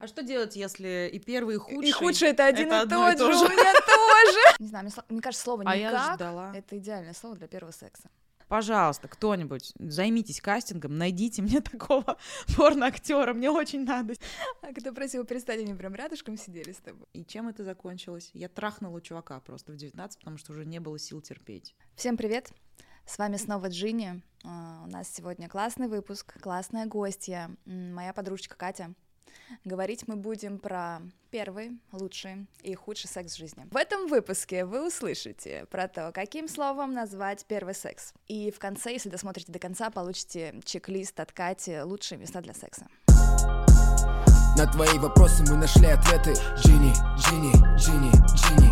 А что делать, если и первый, и худший? И худший это один это и одно и тот то же. У меня тоже. Не знаю, мне, мне кажется, слово А я никак ждала. это идеальное слово для первого секса. Пожалуйста, кто-нибудь, займитесь кастингом, найдите мне такого порно-актера, мне очень надо. А когда просила перестать, они прям рядышком сидели с тобой. И чем это закончилось? Я трахнула чувака просто в 19, потому что уже не было сил терпеть. Всем привет! С вами снова Джинни. А, У нас сегодня классный выпуск, классная гостья, моя подружечка Катя. Говорить мы будем про первый, лучший и худший секс в жизни. В этом выпуске вы услышите про то, каким словом назвать первый секс. И в конце, если досмотрите до конца, получите чек-лист от Кати «Лучшие места для секса». На твои вопросы мы нашли ответы Джинни, Джинни, Джинни, Джинни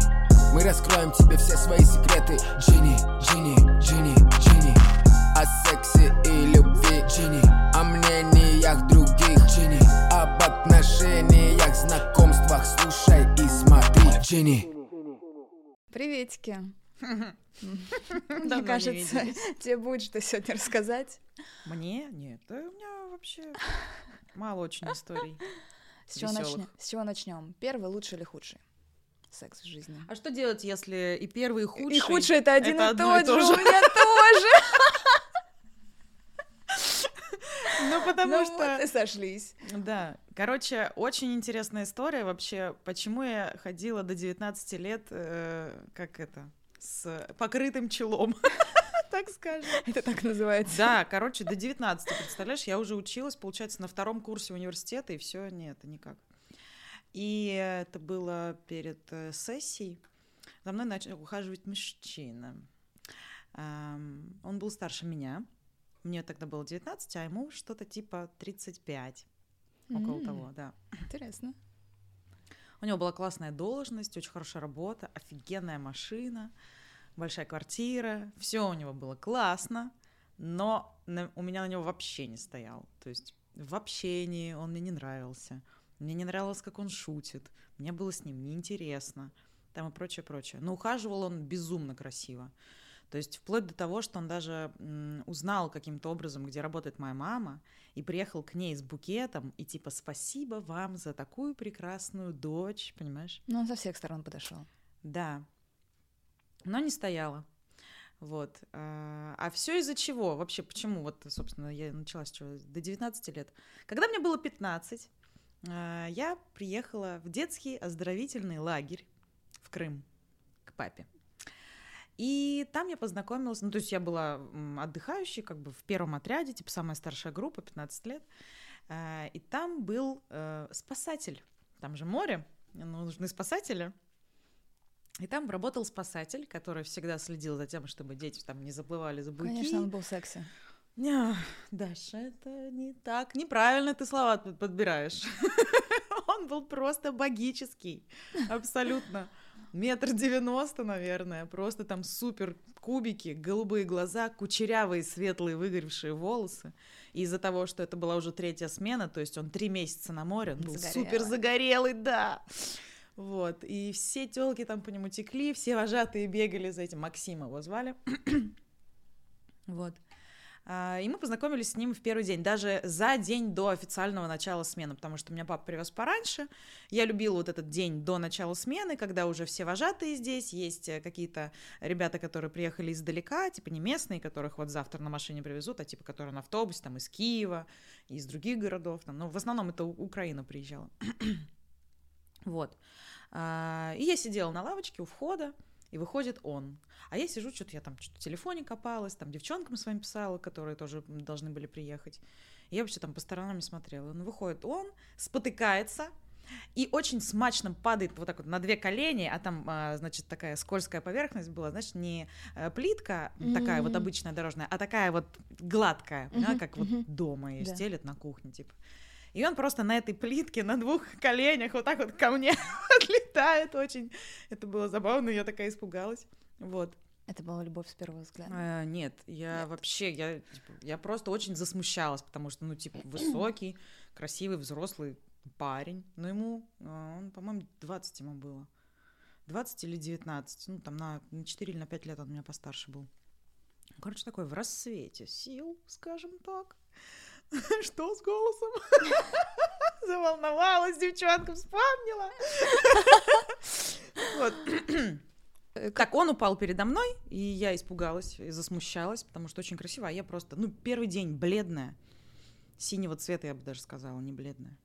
Мы раскроем тебе все свои секреты Джинни, Джинни, Джинни, Джинни Джинни Приветики! Мне не кажется, тебе будет что сегодня рассказать. Мне? Нет, да у меня вообще мало очень историй. С чего, начнем? С чего начнем? Первый, лучший или худший секс в жизни? А что делать, если и первый, и худший? И худший это один это и тот то же. же. У меня тоже. Ну, потому Ну что... сошлись. Да, короче, очень интересная история вообще, почему я ходила до 19 лет, э, как это, с покрытым челом, так скажем. Это так называется. Да, короче, до 19, представляешь, я уже училась, получается, на втором курсе университета, и все, нет, никак. И это было перед э, сессией. За мной начал ухаживать мужчина. Он был старше меня. Мне тогда было 19, а ему что-то типа 35. Около М, того, да. Интересно. У него была классная должность, очень хорошая работа, офигенная машина, большая квартира, все у него было классно, но на- у меня на него вообще не стоял. То есть в общении он мне не нравился, мне не нравилось, как он шутит, мне было с ним неинтересно, там и прочее, прочее. Но ухаживал он безумно красиво. То есть вплоть до того, что он даже узнал каким-то образом, где работает моя мама, и приехал к ней с букетом, и типа «Спасибо вам за такую прекрасную дочь», понимаешь? Ну, он со всех сторон подошел. Да. Но не стояла. Вот. А а все из-за чего? Вообще, почему? Вот, собственно, я начала с чего? До 19 лет. Когда мне было 15, а, я приехала в детский оздоровительный лагерь в Крым к папе. И там я познакомилась, ну, то есть я была отдыхающей, как бы в первом отряде, типа самая старшая группа, 15 лет. А, И там был э, спасатель. Там же море, ну, нужны спасатели. И там работал спасатель, который всегда следил за тем, чтобы дети там не заплывали за буйки. Конечно, он был секси. Не, Даша, это не так. Неправильно ты слова подбираешь. Он был просто богический. Абсолютно. Метр девяносто, наверное. Просто там супер кубики, голубые глаза, кучерявые, светлые, выгоревшие волосы. И из-за того, что это была уже третья смена, то есть он три месяца на море, он был Загорелый. супер загорелый, да. Вот. И все телки там по нему текли, все вожатые бегали за этим. Максима его звали. Вот. А, И мы познакомились с ним в первый день, даже за день до официального начала смены, потому что меня папа привез пораньше. Я любила вот этот день до начала смены, когда уже все вожатые здесь, есть э, какие-то ребята, которые приехали издалека, типа не местные, которых вот завтра на машине привезут, а типа которые на автобусе, там из Киева, из других городов, там, но в основном это Украина приезжала. Вот. А, И я сидела на лавочке у входа, и выходит он. А я сижу, что-то я там что-то в телефоне копалась, там девчонкам своим писала, которые тоже должны были приехать. И я вообще там по сторонам не смотрела. Ну, выходит он, спотыкается, и очень смачно падает вот так вот на две колени, а там, а, значит, такая скользкая поверхность была, значит, не э, плитка такая вот обычная дорожная, а такая вот гладкая, поняла, Мгм, как вот мгм. дома ее Да. стелят на кухне, типа. И он просто на этой плитке, на двух коленях, вот так вот ко мне отлетает очень. Это было забавно, я такая испугалась. Вот. Это была любовь с первого взгляда. А, нет, я Нет. вообще, я, типа, я просто очень засмущалась, потому что, ну, типа, высокий, красивый, взрослый парень. Но ему, а, он, по-моему, 20 ему было. 20 или 19. Ну, там на, на 4 или на 5 лет он меня постарше был. Короче, такой в рассвете сил, скажем так. Что с голосом? Заволновалась, девчонка, вспомнила. Вот. Так, он упал передо мной, и я испугалась и засмущалась, потому что очень красиво, а я просто, ну, первый день бледная, синего цвета, я бы даже сказала, не бледная.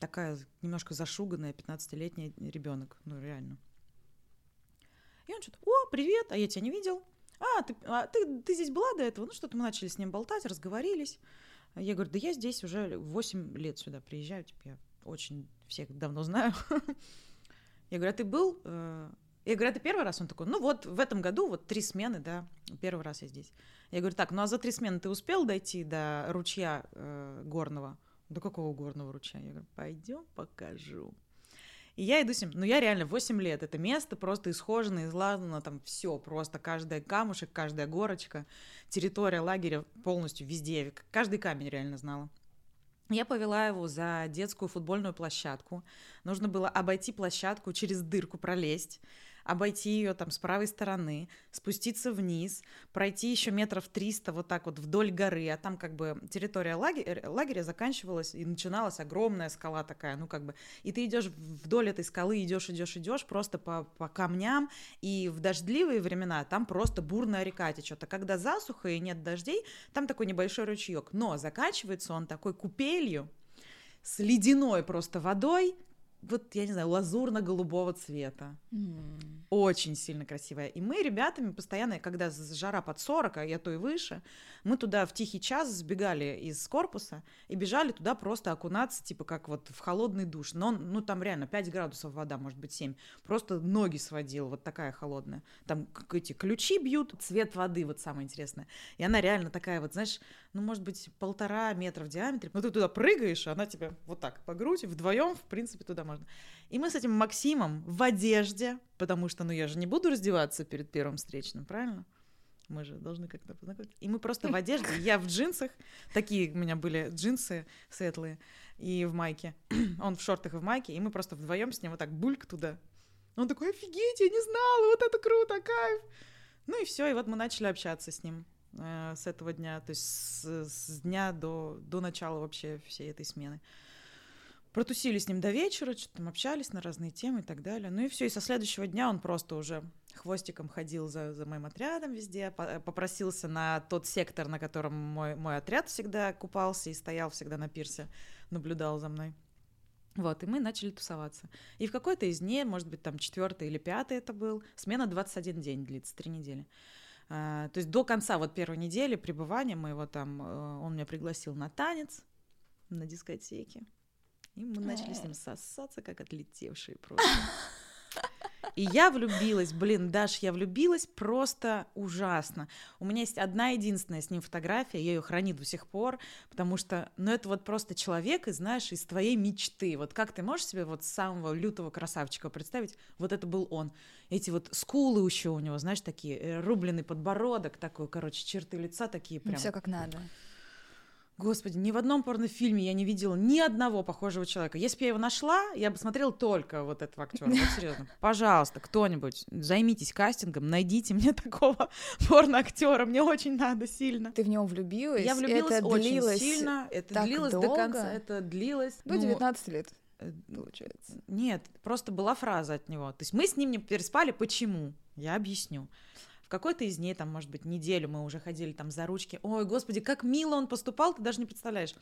Такая немножко зашуганная 15-летний ребенок, ну, реально. И он что-то, о, привет, а я тебя не видел. А, ты, а ты, ты здесь была до этого? Ну, что-то мы начали с ним болтать, разговорились. Я говорю, да я здесь уже 8 лет сюда приезжаю, типа, я очень всех давно знаю. Я говорю, а ты был? э, Я говорю, это первый раз? Он такой, ну вот, в этом году вот три смены, да, первый раз я здесь. Я говорю, так, ну а за три смены ты успел дойти до ручья э, горного? До какого горного ручья? Я говорю, пойдем покажу. И я иду с ним, ну я реально 8 лет, это место просто исхожено, излазано, там все, просто каждая камушек, каждая горочка, территория лагеря полностью везде, каждый камень реально знала. Я повела его за детскую футбольную площадку. Нужно было обойти площадку, через дырку пролезть, обойти ее там с правой стороны, спуститься вниз, пройти еще метров 300 вот так вот вдоль горы, а там как бы территория лагеря, лагеря заканчивалась и начиналась огромная скала такая, ну как бы, и ты идешь вдоль этой скалы, идешь, идешь, идешь просто по, по камням, и в дождливые времена там просто бурная река течет, а когда засуха и нет дождей, там такой небольшой ручеек, но заканчивается он такой купелью, с ледяной просто водой, вот, я не знаю, лазурно-голубого цвета. М. Очень сильно красивая. И мы ребятами постоянно, когда жара под 40, а я то и выше, мы туда в тихий час сбегали из корпуса и бежали туда просто окунаться, типа как вот в холодный душ. Но, ну, там реально 5 градусов вода, может быть 7. Просто ноги сводила, вот такая холодная. Там эти ключи бьют, цвет воды, вот самое интересное. И она реально такая вот, знаешь, ну, может быть, полтора метра в диаметре. Ну, ты туда прыгаешь, а она тебя вот так по грудь, вдвоем, в принципе, туда можно. И мы с этим Максимом в одежде, потому что, ну, я же не буду раздеваться перед первым встречным, правильно? Мы же должны как-то познакомиться. И мы просто в одежде, я в джинсах, такие у меня были джинсы светлые, и в майке. Он в шортах и в майке, и мы просто вдвоем с ним вот так бульк туда. Он такой, офигеть, я не знала, вот это круто, кайф. Ну и все, и вот мы начали общаться с ним э, с этого дня, то есть с, с дня до, до начала вообще всей этой смены. Протусили с ним до вечера, что-то там общались на разные темы и так далее. Ну и все, и со следующего дня он просто уже хвостиком ходил за, за моим отрядом везде, по- попросился на тот сектор, на котором мой, мой отряд всегда купался и стоял всегда на пирсе, наблюдал за мной. Вот, и мы начали тусоваться. И в какой-то из дней, может быть, там четвертый или пятый это был, смена 21 день длится, три недели. А, то есть до конца вот первой недели пребывания моего там, э, он меня пригласил на танец на дискотеке. И мы начали с ним сосаться, как отлетевшие просто. И я влюбилась, блин, Даш, я влюбилась просто ужасно. У меня есть одна единственная с ним фотография, я ее храню до сих пор, потому что, ну, это вот просто человек, и знаешь, из твоей мечты. Вот как ты можешь себе вот самого лютого красавчика представить? Вот это был он. Эти вот скулы еще у него, знаешь, такие, э, рубленый подбородок такой, короче, черты лица такие прям. Все как надо. Господи, ни в одном порнофильме я не видела ни одного похожего человека. Если бы я его нашла, я бы смотрела только вот этого актера. Вот серьезно. Пожалуйста, кто-нибудь, займитесь кастингом, найдите мне такого порно-актера. Мне очень надо сильно. Ты в него влюбилась? Я влюбилась это очень длилось сильно. Это длилось до долго? конца. Это длилось. До ну, 19 лет, э, получается. Нет, просто была фраза от него. То есть мы с ним не переспали. Почему? Я объясню. В какой-то из дней, там, может быть, неделю мы уже ходили там за ручки. Ой, господи, как мило он поступал, ты даже не представляешь.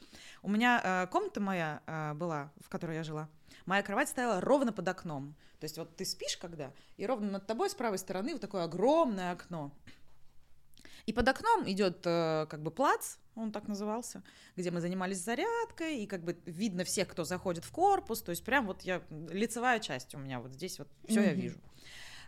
У меня э, комната моя э, была, в которой я жила. Моя кровать стояла ровно под окном. То есть вот ты спишь когда, и ровно над тобой с правой стороны вот такое огромное окно. И под окном идет э, как бы плац, он так назывался, где мы занимались зарядкой, и как бы видно всех, кто заходит в корпус, то есть прям вот я, лицевая часть у меня вот здесь вот все я Мгм. вижу.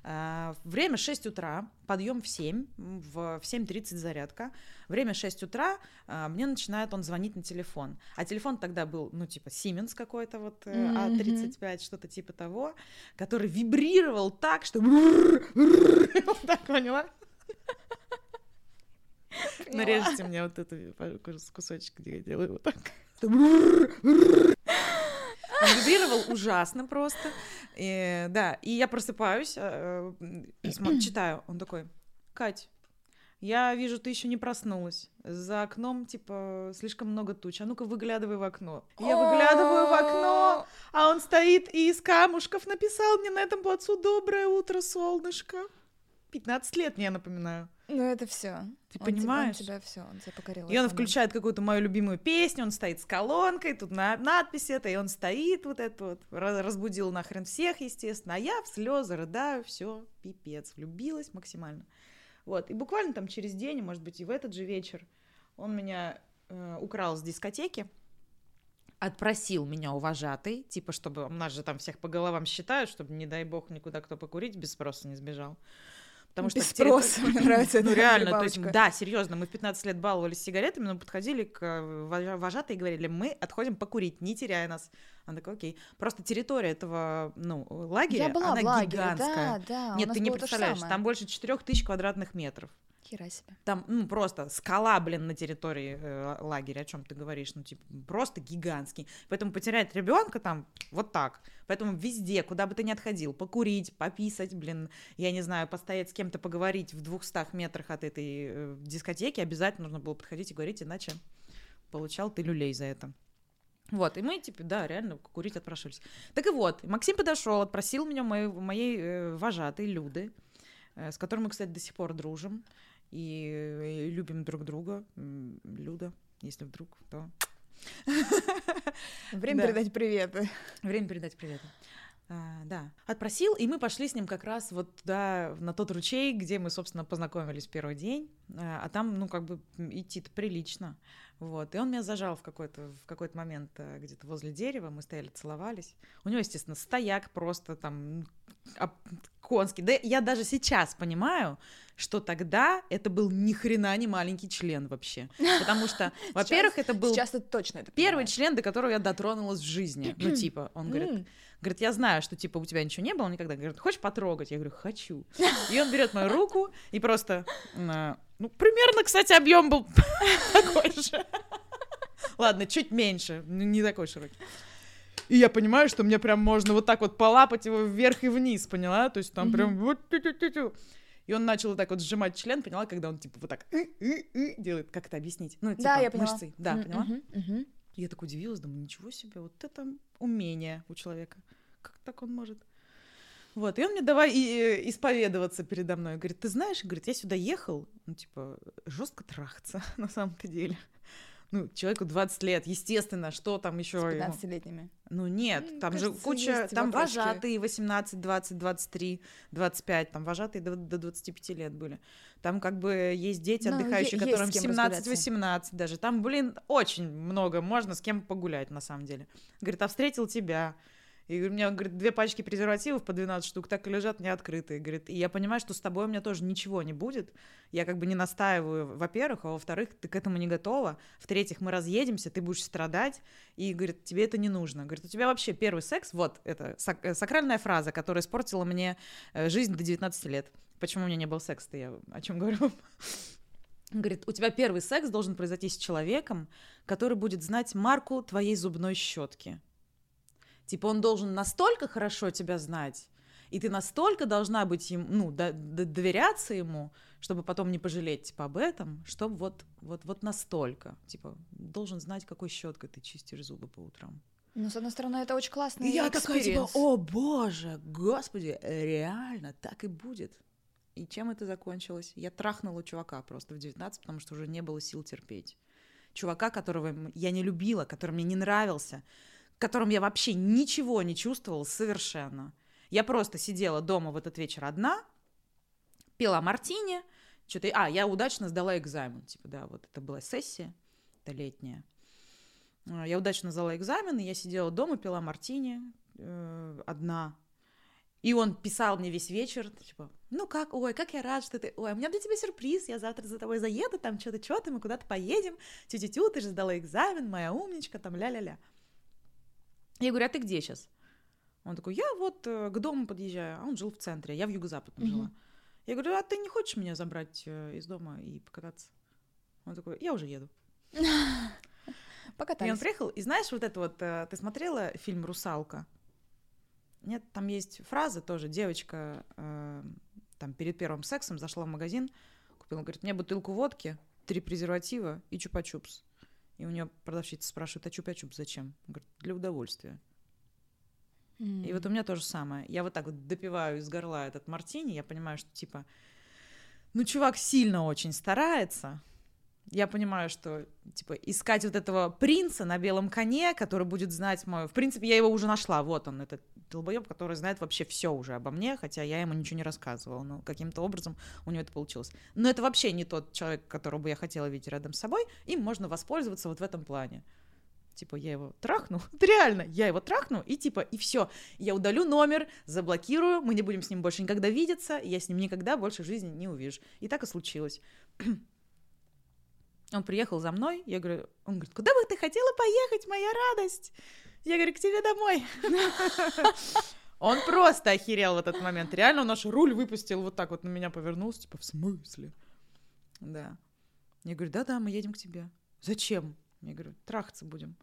А, Время 6 утра, подъем в 7, м, в в 7.30 зарядка. Время 6 утра, а, мне начинает он звонить на телефон. А телефон тогда был, ну, типа, Siemens какой-то вот, э, Мгм. А35, что-то типа того, который вибрировал так, что... Вот так, поняла? Нарежьте мне вот этот кусочек, где я делаю вот так. Вибрировал ужасно просто. И, да, и я просыпаюсь, э, смо- читаю. Он такой, Кать, Я вижу, ты еще не проснулась. За окном, типа, слишком много туч. А ну-ка, выглядывай в окно. Я выглядываю в окно, а он стоит и из камушков написал мне на этом плацу «Доброе утро, солнышко». 15 лет, я напоминаю. Ну это все. Ты понимаешь? Тебя, он тебя все, он тебя покорил. И он включает какую-то мою любимую песню, он стоит с колонкой, тут на надпись это, и он стоит вот это вот, разбудил нахрен всех, естественно, а я в слезы рыдаю, все, пипец, влюбилась максимально. Вот, и буквально там через день, может быть, и в этот же вечер он меня э, украл с дискотеки, отпросил меня уважатый, типа, чтобы, у нас же там всех по головам считают, чтобы, не дай бог, никуда кто покурить без спроса не сбежал. Потому что Без спроса, мне нравится Ну реально, то есть, да, серьезно, мы в 15 лет баловались сигаретами, но подходили к э, вожатой и говорили, мы отходим покурить, не теряя нас. Она такая, окей. Просто территория этого, ну, лагеря, Я была она в лагере, гигантская. Да, да, Нет, ты не представляешь, там больше 4000 квадратных метров. Хера себе. Там, ну, просто скала, блин, на территории э, лагеря, о чем ты говоришь, ну, типа, просто гигантский. Поэтому потерять ребенка там вот так. Поэтому везде, куда бы ты ни отходил, покурить, пописать, блин, я не знаю, постоять с кем-то, поговорить в двухстах метрах от этой э, дискотеки, обязательно нужно было подходить и говорить, иначе получал ты люлей за это. Вот, и мы, типа, да, реально курить отпрашивались. Так и вот, Максим подошел, отпросил меня моей, моей э, вожатой Люды, э, с которой мы, кстати, до сих пор дружим и любим друг друга. Люда, если вдруг, то... Время передать приветы. Время передать приветы. А, да, отпросил, и мы пошли с ним как раз вот туда, на тот ручей, где мы, собственно, познакомились первый день, а, а там, ну, как бы идти-то прилично, вот, и он меня зажал в какой-то, в какой-то момент э, где-то возле дерева, мы стояли, целовались, у него, естественно, стояк просто там конский, да я даже сейчас понимаю, что тогда это был ни хрена не маленький член вообще. Потому что, во-первых, это был сейчас это точно это первый член, до которого я дотронулась в жизни. Ну, типа, он говорит, говорит, я знаю, что типа у тебя ничего не было никогда. Говорит, хочешь потрогать? Я говорю, хочу. И он берет мою руку и просто, ну, примерно, кстати, объем был такой же. Ладно, чуть меньше, не такой широкий. И я понимаю, что мне прям можно вот так вот полапать его вверх и вниз, поняла? То есть там прям вот и он начал вот так вот сжимать член, поняла, когда он типа вот так делает, как это объяснить? Ну, типа да, я мышцы. Да, поняла? Я так удивилась, думаю, ничего себе, вот это умение у человека. Как так он может? Вот, и он мне давай и, исповедоваться передо мной. Говорит, ты знаешь, говорит, я сюда ехал, ну, типа, жестко трахаться на самом-то деле ну, человеку 20 лет, естественно, что там еще? С 15-летними. Ну, нет, там Кажется, же куча, там вопросики. вожатые 18, 20, 23, 25, там вожатые до, до 25 лет были. Там как бы есть дети, ну, отдыхающие, ну, которым 17-18 даже. Там, блин, очень много можно с кем погулять, на самом деле. Говорит, а встретил тебя, и у меня, говорит, две пачки презервативов по 12 штук так и лежат не открытые. Говорит, и я понимаю, что с тобой у меня тоже ничего не будет. Я как бы не настаиваю, во-первых, а во-вторых, ты к этому не готова. В-третьих, мы разъедемся, ты будешь страдать. И, говорит, тебе это не нужно. Говорит, у тебя вообще первый секс, вот, это сак- э, сакральная фраза, которая испортила мне э, жизнь до 19 лет. Почему у меня не был секс-то, я о чем говорю? Говорит, у тебя первый секс должен произойти с человеком, который будет знать марку твоей зубной щетки. Типа он должен настолько хорошо тебя знать, и ты настолько должна быть ему, ну, до, до, доверяться ему, чтобы потом не пожалеть, типа, об этом, чтобы вот, вот, вот настолько, типа, должен знать, какой щеткой ты чистишь зубы по утрам. Ну, с одной стороны, это очень классный Я такая, типа, о боже, господи, реально, так и будет. И чем это закончилось? Я трахнула чувака просто в 19, потому что уже не было сил терпеть. Чувака, которого я не любила, который мне не нравился, котором я вообще ничего не чувствовала совершенно. Я просто сидела дома в этот вечер одна, пила мартини, что-то... А, я удачно сдала экзамен. Типа, да, вот это была сессия, это летняя. А, я удачно сдала экзамен, и я сидела дома, пила мартини э, одна. И он писал мне весь вечер, типа, ну как, ой, как я рад, что ты, ой, у меня для тебя сюрприз, я завтра за тобой заеду, там что-то, что-то, мы куда-то поедем, тю-тю-тю, ты же сдала экзамен, моя умничка, там ля-ля-ля. Я говорю, а ты где сейчас? Он такой, я вот э, к дому подъезжаю, а он жил в центре, я в юго-западном mm-hmm. жила. Я говорю, а ты не хочешь меня забрать э, из дома и покататься? Он такой, я уже еду. Покатались. И он приехал, и знаешь, вот это вот, э, ты смотрела фильм «Русалка»? Нет, там есть фраза тоже, девочка э, там перед первым сексом зашла в магазин, купил? Он говорит, мне бутылку водки, три презерватива и чупа-чупс. И у нее продавщица спрашивает, а чупа-чупс зачем? Он говорит, для удовольствия. И вот у меня то же самое. Я вот так вот допиваю из горла этот мартини, я понимаю, что типа, ну, чувак сильно очень старается. Я понимаю, что, типа, искать вот этого принца на белом коне, который будет знать мою... В принципе, я его уже нашла. Вот он, этот долбоеб, который знает вообще все уже обо мне, хотя я ему ничего не рассказывала. Но каким-то образом у него это получилось. Но это вообще не тот человек, которого бы я хотела видеть рядом с собой. Им можно воспользоваться вот в этом плане типа, я его трахну, это реально, я его трахну, и типа, и все, я удалю номер, заблокирую, мы не будем с ним больше никогда видеться, я с ним никогда больше жизни не увижу. И так и случилось. Он приехал за мной, я говорю, он говорит, куда бы ты хотела поехать, моя радость? Я говорю, к тебе домой. Он просто охерел в этот момент. Реально он наш руль выпустил, вот так вот на меня повернулся, типа, в смысле? Да. Я говорю, да-да, мы едем к тебе. Зачем? Я говорю, трахаться будем.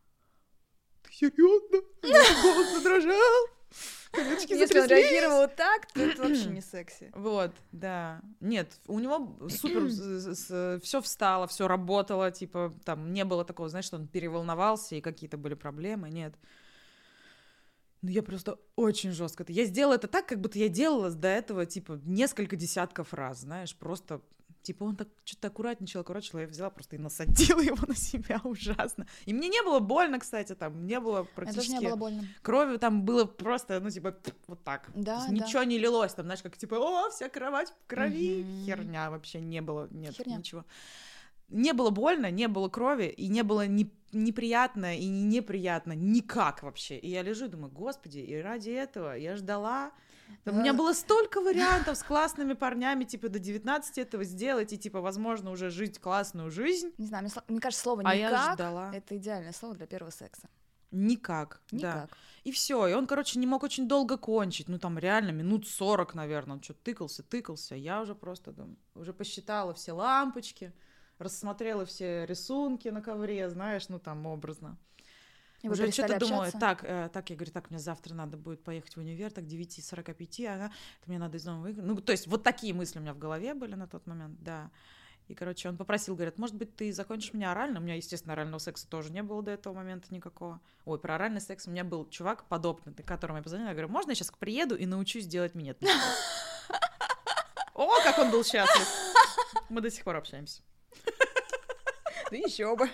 Ты серьезно? Голос задрожал. Если он реагировал так, то это вообще не секси. Вот, да. Нет, у него супер все встало, все работало, типа там не было такого, знаешь, что он переволновался и какие-то были проблемы, нет. Ну, я просто очень жестко. Я сделала это так, как будто я делала до этого, типа, несколько десятков раз, знаешь, просто Типа он так что-то аккуратничал, аккуратничал, я взяла просто и насадила его на себя ужасно. И мне не было больно, кстати, там не было практически... Это не было больно. Крови там было просто, ну, типа, вот так. Да, да. Ничего не лилось, там, знаешь, как, типа, о, вся кровать в крови. Угу. Херня вообще не было, нет, Херня. ничего. Не было больно, не было крови, и не было ни неприятно и неприятно никак вообще. И я лежу и думаю, господи, и ради этого я ждала у меня было столько вариантов с классными парнями, типа, до 19 этого сделать, и, типа, возможно, уже жить классную жизнь. Не знаю, мне, мне кажется, слово «никак» а я ждала. это идеальное слово для первого секса. Никак, Никак. да. И все, и он, короче, не мог очень долго кончить, ну, там, реально, минут 40, наверное, он что-то тыкался, тыкался, я уже просто, там, уже посчитала все лампочки, рассмотрела все рисунки на ковре, знаешь, ну, там, образно. И уже что-то думаю, так, э, так, я говорю, так, мне завтра надо будет поехать в универ, так, 9.45, ага, это мне надо из дома выиграть. Ну, то есть вот такие мысли у меня в голове были на тот момент, да. И, короче, он попросил, говорит, может быть, ты закончишь меня орально? У меня, естественно, орального секса тоже не было до этого момента никакого. Ой, про оральный секс у меня был чувак подопытный, которому я позвонила, я говорю, можно я сейчас приеду и научусь делать минет? О, как он был счастлив! Мы до сих пор общаемся. Да еще бы.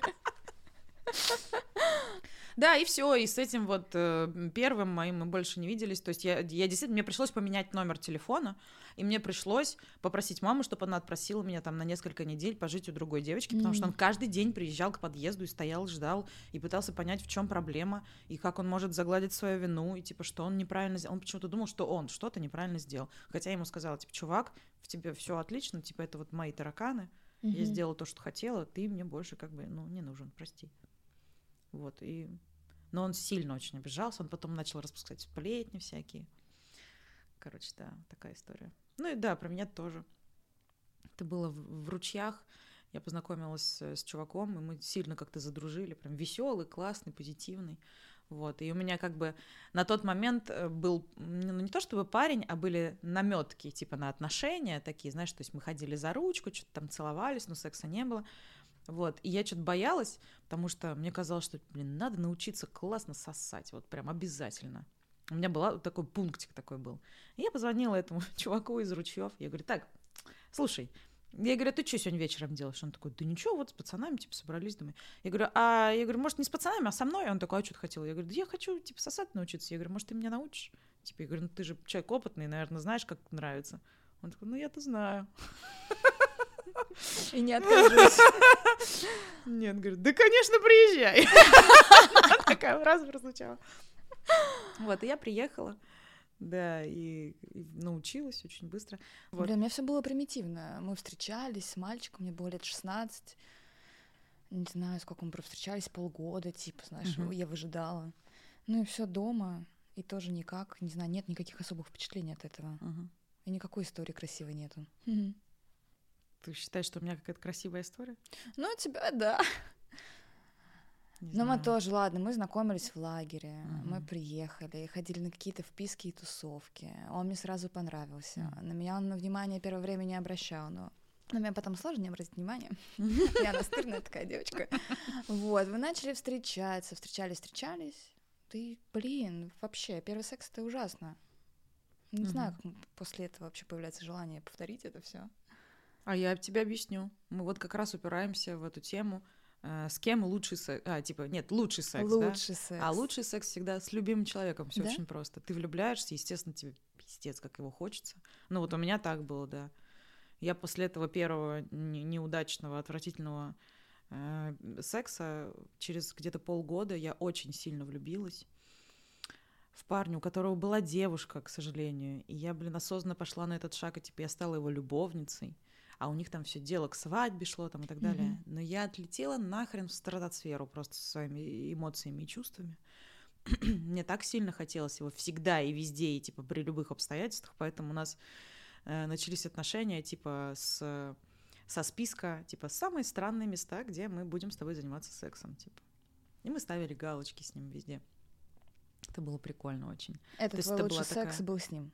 Да, и все, и с этим вот э, первым моим мы больше не виделись. То есть я, я действительно, мне пришлось поменять номер телефона, и мне пришлось попросить маму, чтобы она отпросила меня там на несколько недель пожить у другой девочки, потому mm-hmm. что он каждый день приезжал к подъезду и стоял, ждал, и пытался понять, в чем проблема, и как он может загладить свою вину, и типа, что он неправильно сделал. Он почему-то думал, что он что-то неправильно сделал. Хотя я ему сказала, типа, чувак, в тебе все отлично, типа, это вот мои тараканы, mm-hmm. я сделала то, что хотела, ты мне больше как бы, ну, не нужен, прости. Вот, и но он сильно очень обижался, он потом начал распускать сплетни всякие. Короче, да, такая история. Ну и да, про меня тоже. Это было в, в ручьях. Я познакомилась с, с чуваком, и мы сильно как-то задружили. Прям веселый, классный, позитивный. Вот. И у меня как бы на тот момент э, был, ну не то чтобы парень, а были наметки типа на отношения такие, знаешь, то есть мы ходили за ручку, что-то там целовались, но секса не было. Вот, и я что-то боялась, потому что мне казалось, что, блин, надо научиться классно сосать, вот прям обязательно. У меня был такой пунктик такой был. И я позвонила этому чуваку из Ручьев. Я говорю, так, слушай, я говорю, «А ты что сегодня вечером делаешь? Он такой, да ничего, вот с пацанами, типа, собрались, думаю. Я говорю, а, я говорю, может, не с пацанами, а со мной? Он такой, а что ты хотел? Я говорю, да я хочу, типа, сосать научиться. Я говорю, может, ты меня научишь? Типа, я говорю, ну ты же человек опытный, наверное, знаешь, как нравится. Он такой, ну я-то знаю. И не откажусь. Нет, говорит, да, конечно, приезжай. Такая фраза прозвучала. Вот, и я приехала. Да, и, и научилась очень быстро. Вот. Блин, у меня все было примитивно. Мы встречались с мальчиком, мне было лет 16. Не знаю, сколько мы встречались, полгода, типа, знаешь, uh-huh. я выжидала. Ну и все дома, и тоже никак, не знаю, нет никаких особых впечатлений от этого. Uh-huh. И никакой истории красивой нету. Uh-huh. Ты считаешь, что у меня какая-то красивая история? Ну, у тебя, да. Но мы тоже, ладно, мы знакомились в лагере, uh-huh. мы приехали, ходили на какие-то вписки и тусовки. Он мне сразу понравился. Uh-huh. На меня он внимание первое время не обращал, но На меня потом сложно не обратить внимание. Я настырная такая девочка. Вот, вы начали встречаться, встречались, встречались. Ты, блин, вообще, первый секс это ужасно. Не знаю, как после этого вообще появляется желание повторить это все. А я тебе объясню. Мы вот как раз упираемся в эту тему. э, С кем лучший секс? А, типа, нет, лучший секс, да? Лучший секс. А лучший секс всегда с любимым человеком. Все Да? очень просто. Ты влюбляешься, естественно, тебе пиздец, как его хочется. Ну вот у меня так было, да. Я после этого первого не- неудачного, отвратительного э, секса через где-то полгода я очень сильно влюбилась в парня, у которого была девушка, к сожалению. И я, блин, осознанно пошла на этот шаг, и типа я стала его любовницей. А у них там все дело к свадьбе шло там и так далее. Мгм. Но я отлетела нахрен в стратосферу просто со своими эмоциями и чувствами. Мне так сильно хотелось его всегда и везде, и типа при любых обстоятельствах, поэтому у нас э, начались отношения типа с со списка типа самые странные места, где мы будем с тобой заниматься сексом, типа. И мы ставили галочки с ним везде. Это было прикольно очень. Это твой это лучший секс такая- был с ним?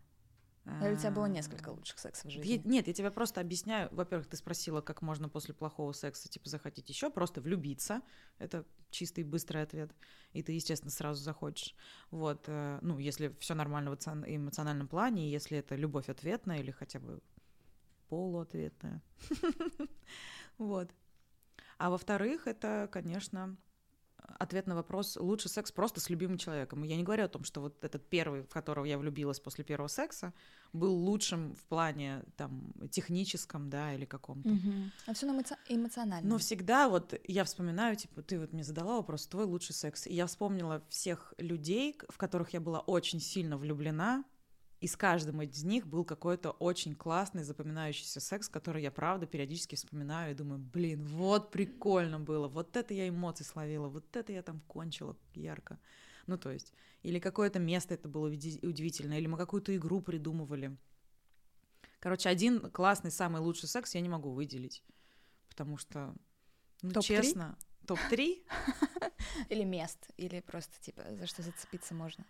Или у тебя было А, несколько лучших сексов в я- жизни? нет, я тебе просто объясняю. Во-первых, ты спросила, как можно после плохого секса типа захотеть еще, просто влюбиться. Это чистый быстрый ответ. И ты, естественно, сразу захочешь. Вот, э, ну, если все нормально в эмоциональном плане, если это любовь ответная или хотя бы полуответная. Вот. А во-вторых, это, конечно, ответ на вопрос лучший секс просто с любимым человеком. Я не говорю о том, что вот этот первый, в которого я влюбилась после первого секса, был лучшим в плане там техническом, да, или каком-то. Мгм. А все эмоционально. Но всегда вот я вспоминаю, типа, ты вот мне задала вопрос, твой лучший секс. И я вспомнила всех людей, в которых я была очень сильно влюблена, и с каждым из них был какой-то очень классный, запоминающийся секс, который я, правда, периодически вспоминаю и думаю, блин, вот прикольно было, вот это я эмоции словила, вот это я там кончила ярко. Ну, то есть, или какое-то место это было уди- удивительно, или мы какую-то игру придумывали. Короче, один классный, самый лучший секс я не могу выделить, потому что, ну, Топ-три? честно, топ-3? Или мест, или просто, типа, за что зацепиться можно.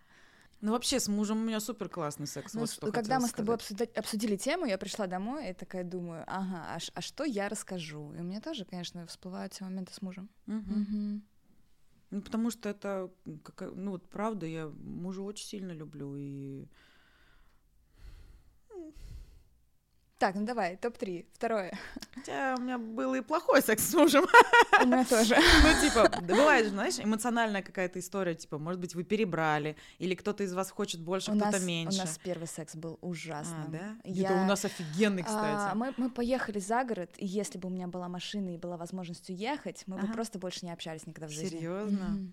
Ну, вообще, с мужем у меня супер классный секс. Ну, вот что когда мы с тобой обсуда- обсудили тему, я пришла домой и такая думаю, ага, а, а что я расскажу? И у меня тоже, конечно, всплывают все моменты с мужем. Мгм. Мгм. Ну, потому что это, ну, вот правда, я мужа очень сильно люблю, и Так, ну давай, топ-3. Второе. Хотя у меня был и плохой секс с мужем. У меня тоже. Ну, типа, бывает же, знаешь, эмоциональная какая-то история, типа, может быть, вы перебрали, или кто-то из вас хочет больше, кто-то нас, у меньше. нас первый секс был ужасным. А, да? Я- Это у нас офигенный, А, кстати. мы, мы поехали за город, и если бы у меня была машина и была возможность уехать, мы бы Ага. просто больше не общались никогда в жизни. Серьезно? Мгм.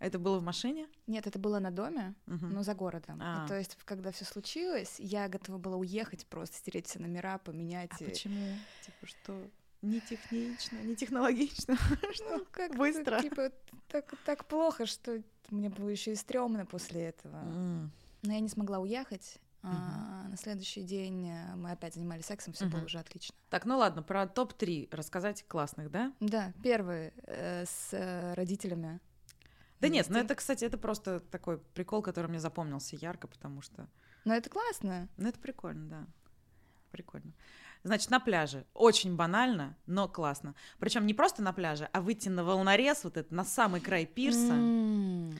Это было в машине? Нет, это было на доме, Мгм. но за городом. А. то есть, когда все случилось, я готова была уехать, просто стереть все номера, поменять. А и- почему? Типа, что? Не технично, не технологично. Ну, как Быстро. Типа, так, так плохо, что мне было еще и стрёмно после этого. Но я не смогла уехать. А на следующий день э, мы опять занимались сексом, все было Мгм. уже отлично. Так, ну ладно, про топ-3 рассказать классных, да? Да, первый э, с э, родителями. Да нет, ну это, кстати, это просто такой прикол, который мне запомнился ярко, потому что... Но это классно. Ну, это прикольно, да. Прикольно. Значит, на пляже. Очень банально, но классно. Причем не просто на пляже, а выйти на волнорез, вот это, на самый край пирса. М,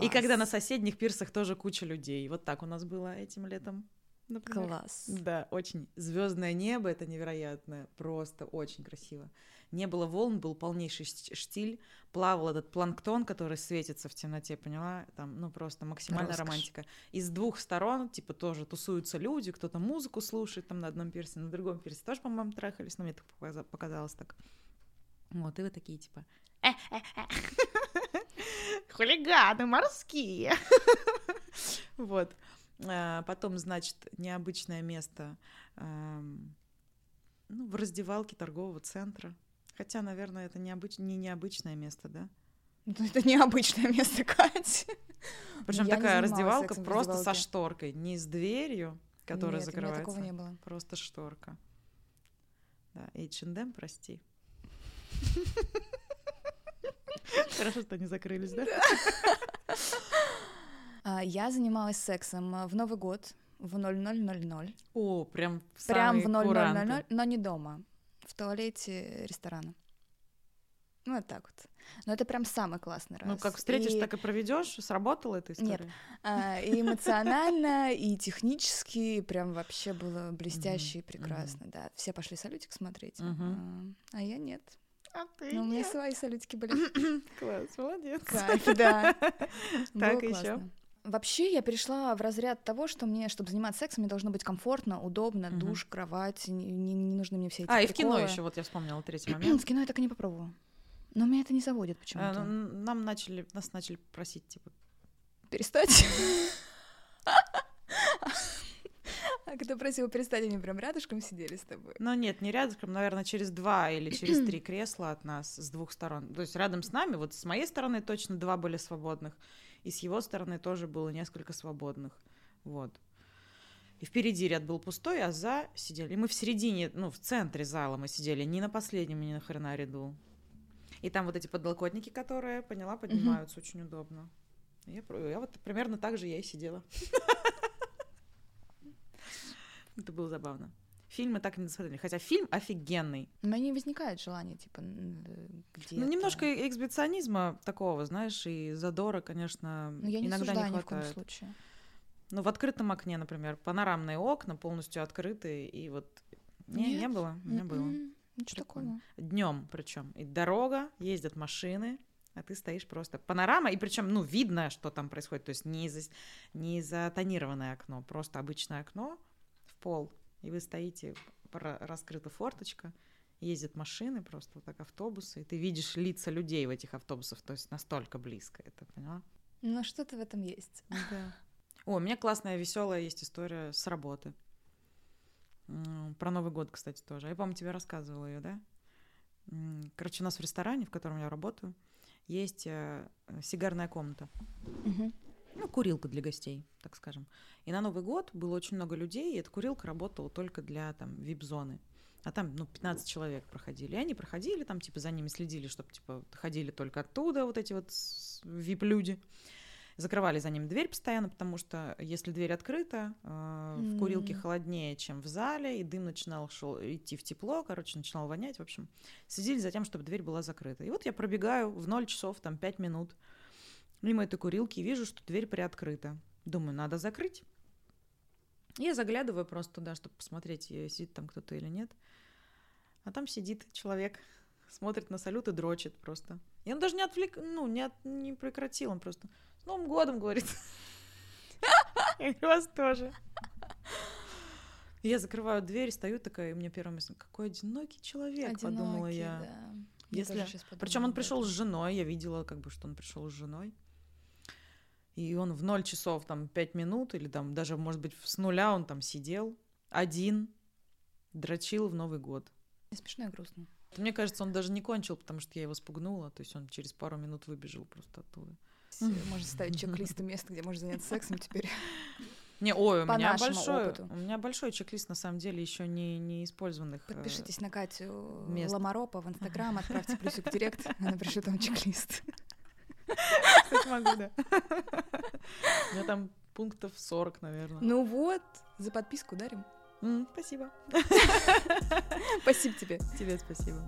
И когда на класс. соседних пирсах тоже куча людей. Вот так у нас было этим летом. например. Класс. Да, очень. Звездное небо, это невероятно. Просто очень красиво. Не было волн, был полнейший штиль. Плавал этот планктон, который светится в темноте, поняла? Там, ну, просто максимальная Роскошь. романтика. И с двух сторон, типа, тоже тусуются люди, кто-то музыку слушает там на одном пирсе, на другом пирсе тоже, по-моему, трахались, но мне так показа- показалось так. Вот, и вы такие, типа, хулиганы морские. Вот. А, Потом, значит, необычное место ну, в раздевалке торгового центра. Хотя, наверное, это необыч... не необычное место, да? Ну, Это необычное место, Кать. Причем такая раздевалка просто со шторкой, не с дверью, которая Нет, закрывается. такого не было. Просто шторка. Да, H&M, прости. Хорошо, что они закрылись, да? А, Я занималась сексом а, в Новый год. в 0000. О, прям в Прям в 0000, куранты. но не дома. В туалете ресторана. Ну, вот так вот. Но это прям самый классный раз. Ну, как встретишь, И, так и проведешь. Сработала эта Нет. история? а, и эмоционально, и технически прям вообще было блестяще и Мгм, прекрасно, да. Все пошли салютик смотреть, а, а я нет. А ты Но у меня свои салютики были. Класс, молодец. Кайф, да. Так, ещё? Вообще я перешла в разряд того, что мне, чтобы заниматься сексом, мне должно быть комфортно, удобно, Мгм. душ, кровать, не, не- не нужны мне все эти А, и в кино приколы. еще, вот я вспомнила третий момент. В кино я так и не попробовала. Но меня это не заводит А, почему-то. ну, Нам начали, нас начали просить, типа, Перестать? А когда просила перестать, они прям рядышком сидели с тобой. ну нет, не рядышком, наверное, через два или через три кресла от нас с двух сторон. То есть рядом с нами, вот с моей стороны точно два были свободных, и с его стороны тоже было несколько свободных. Вот. И впереди ряд был пустой, а за сидели. И мы в середине, ну, в центре зала мы сидели, не на последнем, ни на хрена ряду. И там вот эти подлокотники, которые, поняла, поднимаются очень удобно. Я, я вот примерно так же я и сидела. Это было забавно. Фильм мы так и не досмотрели. Хотя фильм офигенный. Меня не возникает желания, типа, где Ну, немножко эксбиционизма такого, знаешь, и задора, конечно, Ну, я не иногда не ни в коем хватает. случае. Ну, в открытом окне, например, панорамные окна полностью открыты, и вот не, не Нет. было, не было. М-м, Ничего Прикольно. такого. Днем причем. И дорога, ездят машины, а ты стоишь просто. Панорама, и причем, ну, видно, что там происходит. То есть не, из не затонированное окно, просто обычное окно в пол. И вы стоите, раскрыта форточка, ездят машины, просто вот так автобусы, и ты видишь лица людей в этих автобусах, то есть настолько близко это, поняла? Ну, что-то в этом есть. Да. О, у меня классная, веселая есть история с работы. Про Новый год, кстати, тоже. Я, по-моему, тебе рассказывала ее, да? Короче, у нас в ресторане, в котором я работаю, есть э, сигарная комната. Мгм. Ну, курилка для гостей, так скажем. И на Новый год было очень много людей, и эта курилка работала только для там вип-зоны. А там, ну, 15 человек проходили. И они проходили, там, типа, за ними следили, чтобы, типа, ходили только оттуда вот эти вот вип-люди. Закрывали за ним дверь постоянно, потому что если дверь открыта, э, в курилке холоднее, чем в зале, и дым начинал шел идти в тепло, короче, начинал вонять, в общем. Следили за тем, чтобы дверь была закрыта. И вот я пробегаю в 0 часов, там, 5 минут, мимо этой курилки и вижу, что дверь приоткрыта. Думаю, надо закрыть. Я заглядываю просто туда, чтобы посмотреть, э, сидит там кто-то или нет. А там сидит человек, смотрит на салют и дрочит просто. И он даже не отвлек, ну, не, от- не прекратил, он просто с Новым годом, говорит. И вас тоже. Я закрываю дверь, стою такая, и мне первым мысль, какой одинокий человек, подумала Одинокий, я. да. Если- Причем подумала он пришел с женой, я видела, как бы, что он пришел с женой. И он в 0 часов, там, 5 минут, или там даже, может быть, с нуля он там сидел, один, дрочил в Новый год. Не смешно и грустно. Мне кажется, он даже не кончил, потому что я его спугнула, то есть он через пару минут выбежал просто оттуда. Можно ставить чек-листы мест, где можно заняться сексом теперь. Не, ой, у По меня большой, опыту. у меня большой чек-лист на самом деле еще не, не использованных. э, Подпишитесь на Катю мест. Ламаропа в Инстаграм, отправьте плюсик в директ, она пришлет вам чек-лист. Кстати, могу, да. У меня там пунктов 40, наверное. Ну вот, за подписку дарим. Спасибо. Спасибо тебе. Тебе спасибо.